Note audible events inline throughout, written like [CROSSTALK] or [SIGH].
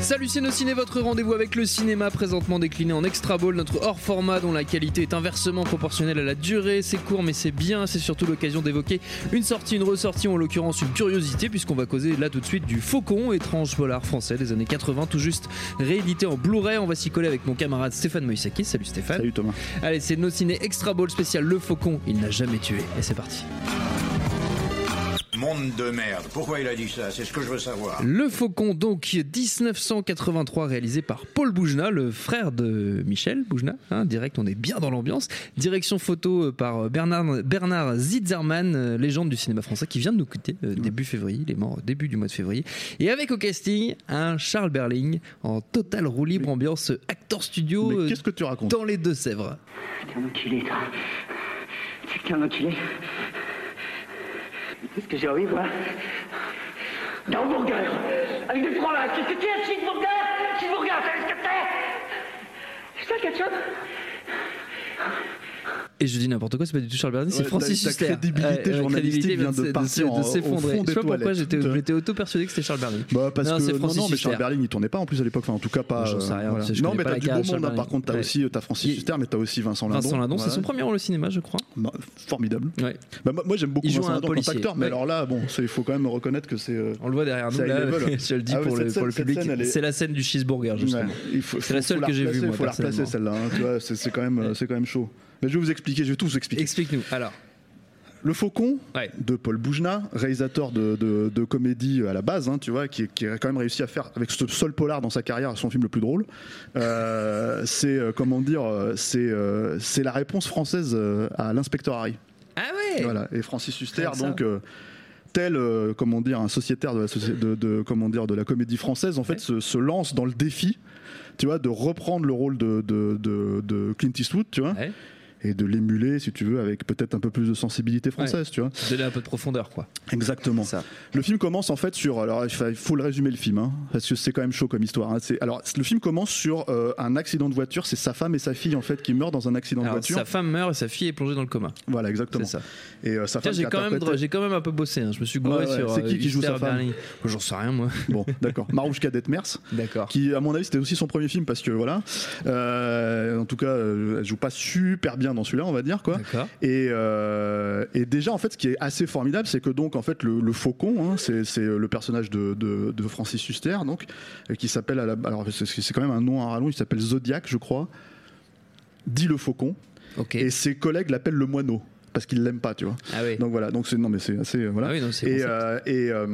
Salut Ciné, votre rendez-vous avec le cinéma présentement décliné en extra ball, notre hors format dont la qualité est inversement proportionnelle à la durée. C'est court mais c'est bien, c'est surtout l'occasion d'évoquer une sortie, une ressortie, en l'occurrence une curiosité, puisqu'on va causer là tout de suite du Faucon, étrange polar français des années 80, tout juste réédité en Blu-ray. On va s'y coller avec mon camarade Stéphane Moïsaki. Salut Stéphane. Salut Thomas. Allez, c'est nos ciné extra ball spécial Le Faucon, il n'a jamais tué. Et c'est parti. Monde de merde. Pourquoi il a dit ça? C'est ce que je veux savoir. Le Faucon, donc 1983, réalisé par Paul Boujna, le frère de Michel Boujna. Hein, direct, on est bien dans l'ambiance. Direction photo euh, par Bernard, Bernard Zitzerman, euh, légende du cinéma français, qui vient de nous quitter euh, début février. Il est mort début du mois de février. Et avec au casting un Charles Berling en total roue libre, ambiance acteur studio. Mais qu'est-ce que tu racontes? Dans les Deux-Sèvres. T'es un enculé, toi. C'est que t'es un enculé. Qu'est-ce que j'ai envie, moi. D'un hamburger Avec des fromages Qu'est-ce que es, un cheeseburger Cheeseburger, sais ce que c'est C'est ça, ketchup Et je dis n'importe quoi, c'est pas du tout Charles Berling, c'est Ouais, Francis Huster. crédibilité journalistique vient de partir de au s'effondrer. fond Je sais pas pourquoi j'étais j'étais auto-persuadé que c'était Charles Berling. Bah parce Non, c'est que non, non mais Charles. Berling il tournait pas en plus à l'époque enfin en tout cas pas sais euh, rien, voilà. non mais t'as la du beau de monde hein. par contre t'as Ouais. aussi t'as Francis Il- Huster mais t'as aussi Vincent Lindon Vincent Lindon, c'est son premier rôle au cinéma, je crois. Bah, formidable Ouais. Bah, moi j'aime beaucoup Il joue Vincent un Lindon policier. qu'acteur mais alors là bon il faut quand même reconnaître que c'est euh, On le voit derrière nous, là, [LAUGHS] je le dis Ah pour, le, public. C'est la scène du cheeseburger, justement. il C'est la seule que j'ai vue, moi, faut la replacer celle-là c'est quand même euh, c'est quand même chaud mais je vais vous expliquer je vais tout vous expliquer Explique-nous. Alors, Le Faucon Ouais. de Paul Boujna, réalisateur de, de, de comédie à la base, hein, tu vois, qui, qui a quand même réussi à faire avec ce seul polar dans sa carrière son film le plus drôle. Euh, [LAUGHS] c'est euh, comment dire, euh, c'est c'est la réponse française à l'inspecteur Harry. ah ouais Voilà. Et Francis Huster, donc. euh, tel euh, comment dire un sociétaire de la soci- de, de- comment dire de la comédie française en fait se, se lance dans le défi tu vois de reprendre le rôle de, de, de, de Clint Eastwood tu vois Ouais. Et de l'émuler si tu veux avec peut-être un peu plus de sensibilité française tu vois Donner un peu de profondeur, quoi. Exactement. Ça. Le film commence en fait sur. Alors il fa- il faut le résumer le film, hein, parce que c'est quand même chaud comme histoire. hein. C'est- Alors le film commence sur euh, un accident de voiture. C'est sa femme et sa fille en fait qui meurent dans un accident Alors, de voiture. sa femme meurt et sa fille est plongée dans le coma. Voilà, exactement. C'est ça. Et euh, sa Tiens, j'ai qui quand, j'ai quand même un peu bossé. hein. Je me suis gouré Ouais, ouais. sur. C'est qui euh, qui joue sa femme. J'en sais rien, moi. [LAUGHS] Bon, d'accord. Marouche Cadette Mers. D'accord. Qui, à mon avis, c'était aussi son premier film parce que voilà. Euh, en tout cas, elle joue pas super bien dans celui-là, on va dire quoi. Et, euh, et déjà, en fait, ce qui est assez formidable, c'est que donc, en fait, le, le faucon, hein, c'est le personnage de, de, de Francis Huster, donc, euh, qui s'appelle, alors c'est quand même un nom à rallonge, il s'appelle Zodiac, je crois, dit le faucon, et ses collègues l'appellent le moineau parce qu'ils l'aiment pas, tu vois. Ah oui. Donc voilà, donc c'est non mais c'est assez euh, voilà. Ah oui, non, c'est et euh, euh,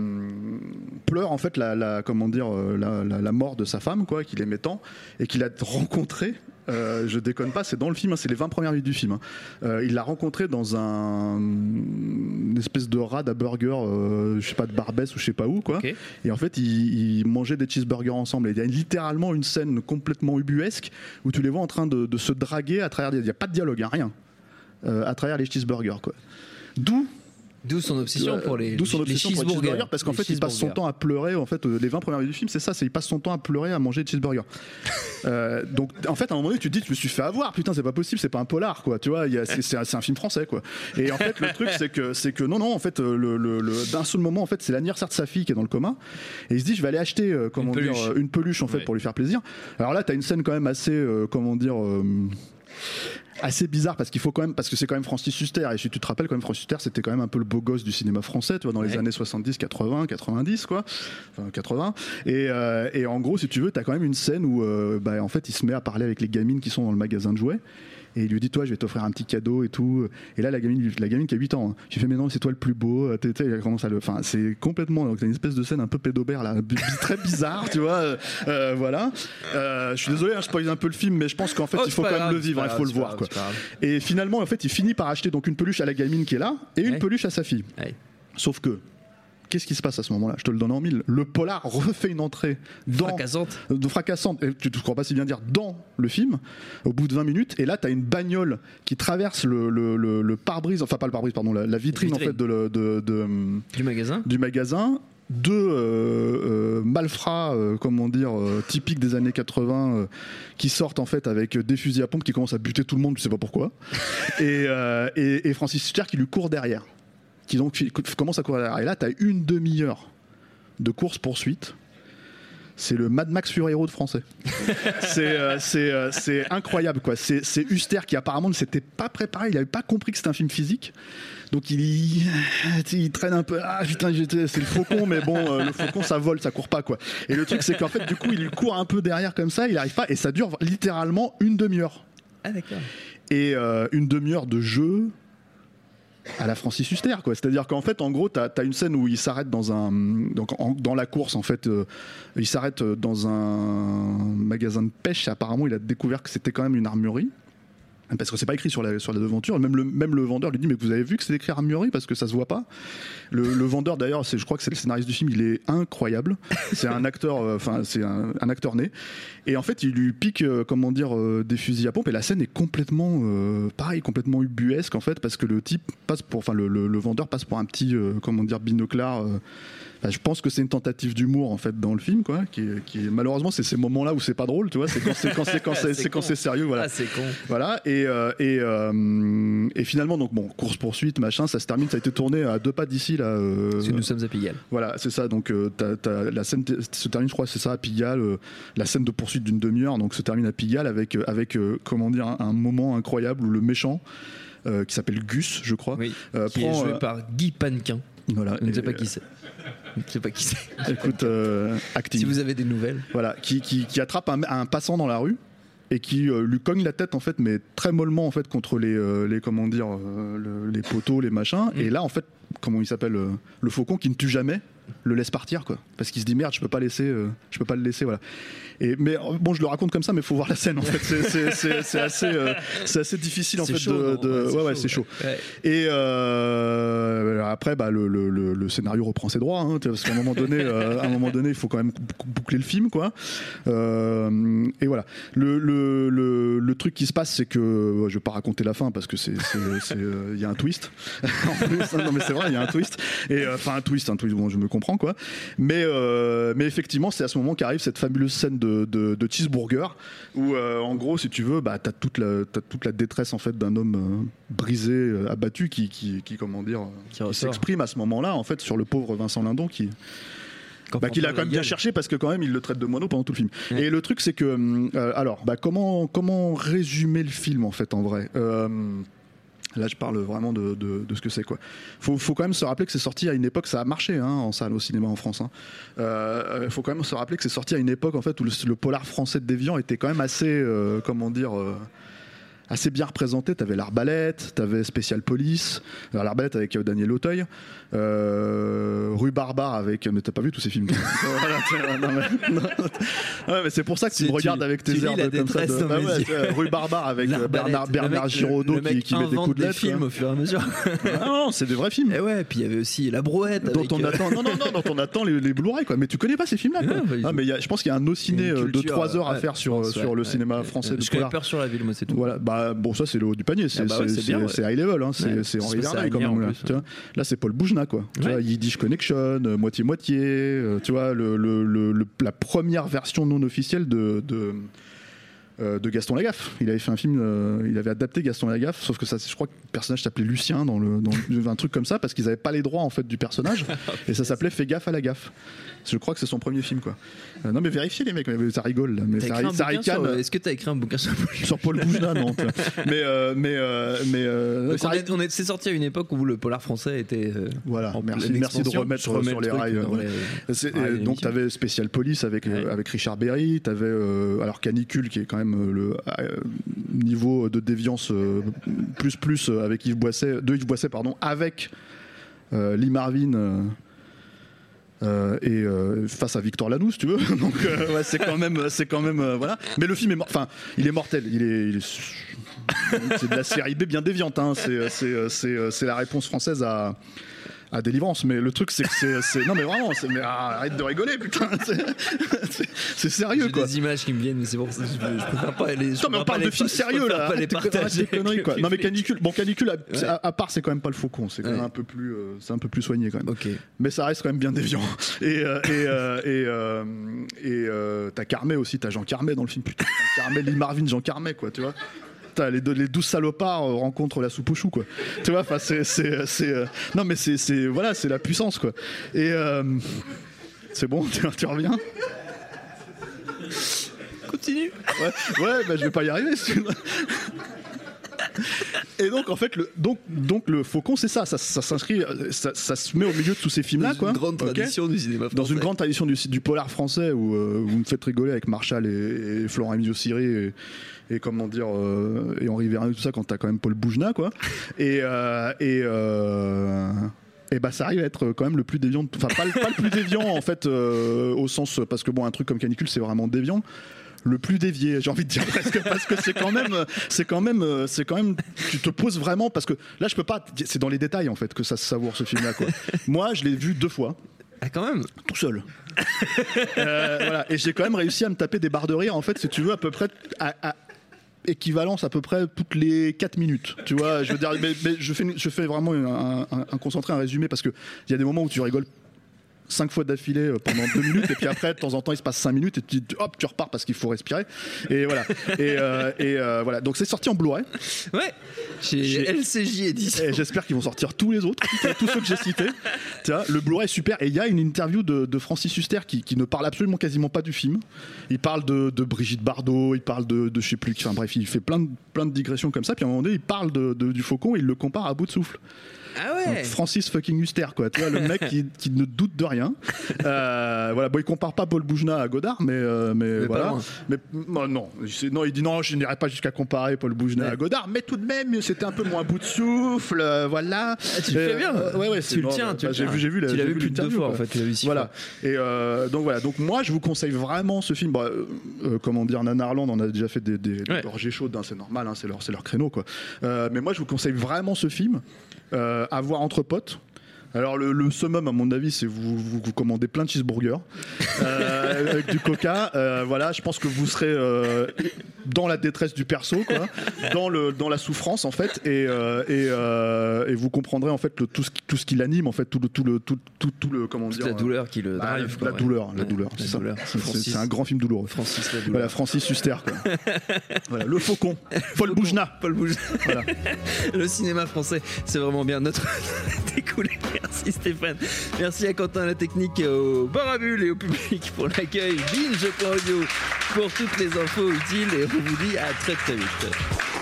pleure en fait la, la comment dire la, la- la mort de sa femme quoi, qu'il aimait tant et qu'il a rencontré. Euh, je déconne pas, c'est dans le film, hein, c'est les 20 premières minutes du film. hein. Euh, il l'a rencontré dans un une espèce de rad à burger, euh, je sais pas de Barbès ou je sais pas où quoi. Ok. Et en fait, ils, ils mangeaient des cheeseburgers ensemble. Et il y a littéralement une scène complètement ubuesque où tu les vois en train de, de se draguer à travers. des- Il n'y a pas de dialogue, hein, rien. Euh, à travers les cheeseburgers, quoi. D'où D'où son obsession pour les, D'où son les obsession pour les cheeseburgers. parce qu'en fait, il passe son temps à pleurer. En fait, euh, les 20 premières minutes du film, c'est ça, c'est il passe son temps à pleurer, à manger des cheeseburgers. [LAUGHS] Euh, donc, en fait, à un moment donné, tu te dis, je me suis fait avoir, putain, c'est pas possible, c'est pas un polar, quoi. Tu vois, il y a- c'est c'est un, c'est un film français, quoi. Et en fait, le truc, c'est que, c'est que non, non, en fait, euh, le, le- le- d'un seul moment, en fait, c'est l'anniversaire de sa fille qui est dans le coma, et il se dit, je vais aller acheter, euh, comment Une dire, peluche. euh, une peluche, en fait, Ouais. pour lui faire plaisir. Alors là, t'as une scène quand même assez, euh, comment dire. Assez bizarre parce qu'il faut quand même parce que c'est quand même Francis Huster. Et si tu te rappelles quand même Francis Huster c'était quand même un peu le beau gosse du cinéma français tu vois dans les années 70 80 90 quoi. Enfin 80 et, euh, et en gros si tu veux t'as quand même une scène où euh, bah, en fait il se met à parler avec les gamines qui sont dans le magasin de jouets Et il lui dit, toi, je vais t'offrir un petit cadeau et tout. Et là, la gamine, la gamine qui a 8 ans, hein, je lui fais, mais non, c'est toi le plus beau. T'es- t'es- Elle commence à le. Enfin, c'est complètement. Donc, t'as une espèce de scène un peu pédobère, là, très bizarre, tu vois. euh, euh, voilà. Euh, je suis désolé, hein, je spoil un peu le film, mais je pense qu'en fait, Oh, il c'est faut quand même le vivre, il faut le voir, grave, quoi. Et finalement, en fait, il finit par acheter donc une peluche à la gamine qui est là et une peluche à sa fille. Sauf que. Qu'est-ce qui se passe à ce moment-là? Je te le donne en mille. Le polar refait une entrée dans Fracassante. de fracassante, et tu ne crois pas si bien dire, dans le film, au bout de 20 minutes, et là, tu as une bagnole qui traverse le, le- le- le pare-brise, enfin pas le pare-brise, pardon, la, la vitrine, vitrine. en fait de, le- de- de, Du magasin. du magasin. Deux euh, euh, malfrats, euh, comment dire, euh, typiques des années 80, euh, qui sortent en fait avec des fusils à pompe, qui commencent à buter tout le monde, je sais pas pourquoi. [LAUGHS] et, euh, et, et Francis Huster qui lui court derrière, qui donc commence à courir derrière. Et là, tu as une demi-heure de course-poursuite. C'est le Mad Max Fury Road français. [LAUGHS] c'est euh, c'est, euh, c'est incroyable quoi. C'est c'est Huster qui apparemment ne s'était pas préparé, il n'avait pas compris que c'était un film physique. Donc il, il, il traîne un peu. Ah putain, c'est le faucon, mais bon, euh, le faucon ça vole, ça court pas quoi. Et le truc c'est qu'en fait du coup il court un peu derrière comme ça, il arrive pas et ça dure littéralement une demi-heure. Ah d'accord. Et euh, une demi-heure de jeu à la Francis Huster quoi. C'est-à-dire qu'en fait en gros t'as as une scène où il s'arrête dans un donc dans la course en fait euh, il s'arrête dans un magasin de pêche. Apparemment il a découvert que c'était quand même une armurerie. Parce que c'est pas écrit sur la, sur la devanture. Même le, vendeur lui dit Mais vous avez vu que c'est écrit armurerie Parce que ça se voit pas. Le, vendeur, d'ailleurs, je crois que c'est le scénariste du film, il est incroyable. C'est un acteur, euh, c'est un, acteur né. Et en fait, il lui pique, euh, comment dire, euh, des fusils à pompe. Et la scène est complètement, pareil, complètement ubuesque, en fait, parce que le type passe pour, enfin, le, vendeur passe pour un petit, comment dire. Enfin, je pense que c'est une tentative d'humour en fait dans le film quoi qui qui malheureusement c'est ces moments là où c'est pas drôle tu vois c'est quand c'est quand c'est quand [LAUGHS] c'est quand c'est sérieux voilà Ah c'est con. voilà et euh, et, euh, et finalement donc bon course poursuite machin ça se termine ça a été tourné à deux pas d'ici là euh, Parce que nous sommes à Pigalle. voilà c'est ça donc euh, t'as- t'as- la scène t- se termine je crois c'est ça à Pigalle euh, la scène de poursuite d'une demi-heure donc se termine à Pigalle avec euh, avec comment dire un, un moment incroyable où le méchant euh, qui s'appelle Gus je crois Oui. euh, Qui prend, est joué euh, par Guy Panquin. voilà Je ne sais pas qui c'est. Je ne sais pas qui c'est. [LAUGHS] écoute euh, acting Si vous avez des nouvelles. voilà, qui, qui, qui attrape un, un passant dans la rue et qui euh, lui cogne la tête en fait, mais très mollement en fait contre les, euh, les comment dire, euh, le- les poteaux, les machins. Mm. Et là en fait, comment il s'appelle, le faucon qui ne tue jamais, le laisse partir quoi, parce qu'il se dit merde, je peux pas laisser, euh, je peux pas le laisser, voilà. Et mais euh, bon, je le raconte comme ça, mais faut voir la scène en fait. C'est- assez, euh, c'est assez difficile en fait chaud, de, Ouais, ouais c'est chaud. ouais. Et euh, après, bah, le, le- le- le scénario reprend ses droits, hein, parce qu'à un moment donné, à un moment donné, il faut quand même bou- boucler le film, quoi. Et voilà. Le, le, truc qui se passe, c'est que je vais pas raconter la fin parce que c'est, il y a un twist. [LAUGHS] en plus, non mais c'est vrai, il y a un twist. Et enfin un twist, un twist. Bon, je me comprends, quoi. Mais euh, mais effectivement, c'est à ce moment qu'arrive cette fabuleuse scène de, de, de cheeseburger où, euh, en gros, si tu veux, bah, t'as toute la, t'as toute la détresse en fait d'un homme euh, brisé, abattu, qui, qui, qui, comment dire, Qui s'exprime à ce moment-là, en fait, sur le pauvre Vincent Lindon qui, bah, qu'il a quand même bien cherché parce que quand même il le traite de mono pendant tout le film. Ouais. Et le truc c'est que euh, alors bah, comment comment résumer le film en fait en vrai? Euh, Là, je parle vraiment de, de, ce que c'est quoi. Faut, faut quand même se rappeler que c'est sorti à une époque, ça a marché hein, en salle au cinéma en France. Hein. Euh, faut quand même se rappeler que c'est sorti à une époque en fait où le, polar français de Déviant était quand même assez, euh, comment dire, euh, assez bien représenté. T'avais l'arbalète, t'avais Spécial Police, alors l'arbalète avec euh, Daniel Auteuil, euh, Rue Barbare avec. Mais t'as pas vu tous ces films [LAUGHS] Voilà, non, mais, [LAUGHS] non. Ouais, mais c'est pour ça que tu me regardes avec tes airs de, comme ça. de- bah ouais, Rue Barbare avec euh. Bernard, Bernard Giraudot qui, qui met des coups de des lettres. films au fur et à mesure. [LAUGHS] Ah non, c'est des vrais films. Et ouais, puis il y avait aussi La Brouette. dont avec, on euh, attend, non, non, non, dont on attend les, les Blu-ray, quoi. Mais tu connais pas ces films-là, quoi. Ah, mais il y a- je pense qu'il y a un no-ciné euh, de culture, 3 heures à faire sur, le cinéma français Je connais peur sur la ville, moi c'est tout. Voilà, bah bon, ça c'est le haut du panier, c'est Ah bah ouais, ouais. high level, hein, c'est Henri Verneuil quand même. Là, plus, tu vois. Là, c'est Paul Boujna, quoi. Tu vois, Yiddish Connection, euh, moitié-moitié, euh, tu vois, le, le- le- le- la première version non officielle de. de de Gaston Lagaffe. Il avait fait un film, euh, il avait adapté Gaston Lagaffe, sauf que ça, je crois que le personnage s'appelait Lucien dans le, dans le- un truc comme ça, parce qu'ils n'avaient pas les droits en fait du personnage, [LAUGHS] et ça s'appelait Fais gaffe à la gaffe. Je crois que c'est son premier film, quoi. Euh, non mais vérifiez les mecs, ça rigole, mais ça, ça sur- ricane Est-ce que t'as écrit un bouquin sur sur Paul Boujna, non. tu. Mais euh, mais euh, mais euh, ça on c'est sorti à une époque où le polar français était. euh, Voilà, en merci, de remettre sur le les rails. les- C'est- euh, donc tu avais Spécial Police avec, euh, Ouais. avec Richard Berry, tu avais alors Canicule qui est quand même euh, le euh, niveau de déviance euh, plus plus avec Yves Boisset, de Yves Boisset pardon, avec Lee Marvin. et face à Victor Lanoux, si tu veux. [LAUGHS] Donc c'est quand même, c'est quand même, voilà. Mais le film est, enfin, il est mortel. Il est, c'est de la série B bien déviante. Hein. C'est la réponse française à à délivrance. Mais le truc, c'est que c'est, non mais vraiment, c'est, mais arrête de rigoler, putain. [LAUGHS] C'est, sérieux quoi. des images qui me viennent, mais c'est que je, je préfère pas les. Attends, mais on parle de films sérieux là. Pas les [LAUGHS] partager. conneries, quoi. Non mais canicule, bon canicule, à, part c'est quand même pas le faucon, c'est quand même un peu plus, euh, c'est un peu plus soigné quand même. Ok. Mais ça reste quand même bien déviant. [LAUGHS] Et euh, et euh, t'as Carmet aussi, t'as Jean Carmet dans le film. Putain, Carmet, Lee Marvin, Jean Carmet quoi, tu vois. Les, deux- les douze salopards euh, rencontrent la soupe au chou quoi. Tu vois, enfin c'est euh, non mais c'est c'est voilà c'est la puissance quoi. Et euh, c'est bon, [LAUGHS] tu, tu reviens? Continue. Ouais, ouais bah, je vais pas y arriver. [LAUGHS] Et donc en fait le donc donc le Faucon c'est ça, ça, ça s'inscrit, ça, ça se met au milieu de tous ces films là Dans quoi. Une grande tradition du cinéma français. dans une grande tradition du, du polar français où euh, vous me faites rigoler avec Marshall et, et Florent Emilio Siri et, et comment dire euh, et Henri Verneuil tout ça quand t'as quand même Paul Boujna quoi et euh, et et bah ça arrive à être quand même le plus déviant, enfin pas, le- pas le plus déviant en fait euh, au sens parce que bon un truc comme canicule c'est vraiment déviant. Le plus dévié, j'ai envie de dire [LAUGHS] presque parce que c'est quand même, c'est quand même, c'est quand même, tu te poses vraiment parce que là je peux pas, c'est dans les détails en fait que ça se savoure ce film-là quoi. Moi je l'ai vu deux fois Ah, quand même. tout seul. Euh, voilà. Et j'ai quand même réussi à me taper des barres de rire, en fait, si tu veux, à peu près à, à équivalence à peu près toutes les 4 minutes. Tu vois, je veux dire, mais, mais je, fais, je fais vraiment un, un- un concentré, un résumé, parce qu'il y a des moments où tu rigoles cinq fois d'affilée euh, pendant deux minutes et puis après de temps en temps il se passe cinq minutes et tu hop tu repars parce qu'il faut respirer et voilà et, euh, et euh, voilà donc c'est sorti en Blu-ray Ouais. Chez LCJ Édition. et j'espère qu'ils vont sortir tous les autres, tous ceux que j'ai cités. Tu vois, le Blu-ray est super. Et il y a une interview de, de Francis Huster qui, qui ne parle absolument quasiment pas du film. Il parle de, de Brigitte Bardot, il parle de, de je sais plus. Enfin bref, il fait plein de, plein de digressions comme ça. Puis à un moment donné, il parle de, du faucon et il le compare à bout de souffle. Ah Donc, ouais. Francis fucking Huster, quoi. Tu vois, le mec qui, qui ne doute de rien. Euh, voilà, bon, il compare pas Paul Boujna à Godard, mais, euh, mais, voilà. Mais non, non, c'est- non, il dit non, je n'irai pas jusqu'à comparer Paul Boujna Ouais. à Godard, mais tout de même, c'était un peu moins bout de souffle, euh, voilà. Ah, tu le fais bien. euh, ouais, ouais, c'est- tu le non, tiens. bah, tu le j'ai vu, j'ai vu, la- Tu l'as vu plus de deux fois en fait. Tu l'as vu six Voilà. fois. Et euh, donc voilà. Donc moi, je vous conseille vraiment ce film. Bah, comment dire, Nanarland, on a déjà fait des, des, des Ouais. gorgées chaudes, hein, c'est normal, hein, c'est leur, c'est leur créneau, quoi. Euh, mais moi, je vous conseille vraiment ce film euh, à voir entre potes. Alors le, le summum à mon avis c'est vous, vous, vous commandez plein de cheeseburgers [LAUGHS] euh, avec du coca euh, voilà je pense que vous serez euh, dans la détresse du perso quoi dans le dans la souffrance en fait et euh, et, euh, et vous comprendrez en fait le- tout ce qui, tout ce qui l'anime en fait tout le tout le tout, tout, tout le comment Toute dire la douleur qui le bah, drive. la, quoi, la ouais. douleur la douleur la c'est ça douleur. C'est- Francis. c'est un grand film douloureux Francis la douleur. voilà Francis Huster quoi [LAUGHS] voilà le faucon Paul Boujna Paul. Voilà. [LAUGHS] Le cinéma français, c'est vraiment bien notre découlé. Merci Stéphane. Merci à Quentin la technique, au Barabule et au public pour l'accueil. Binge.audio pour toutes les infos utiles et on vous dit à très très vite.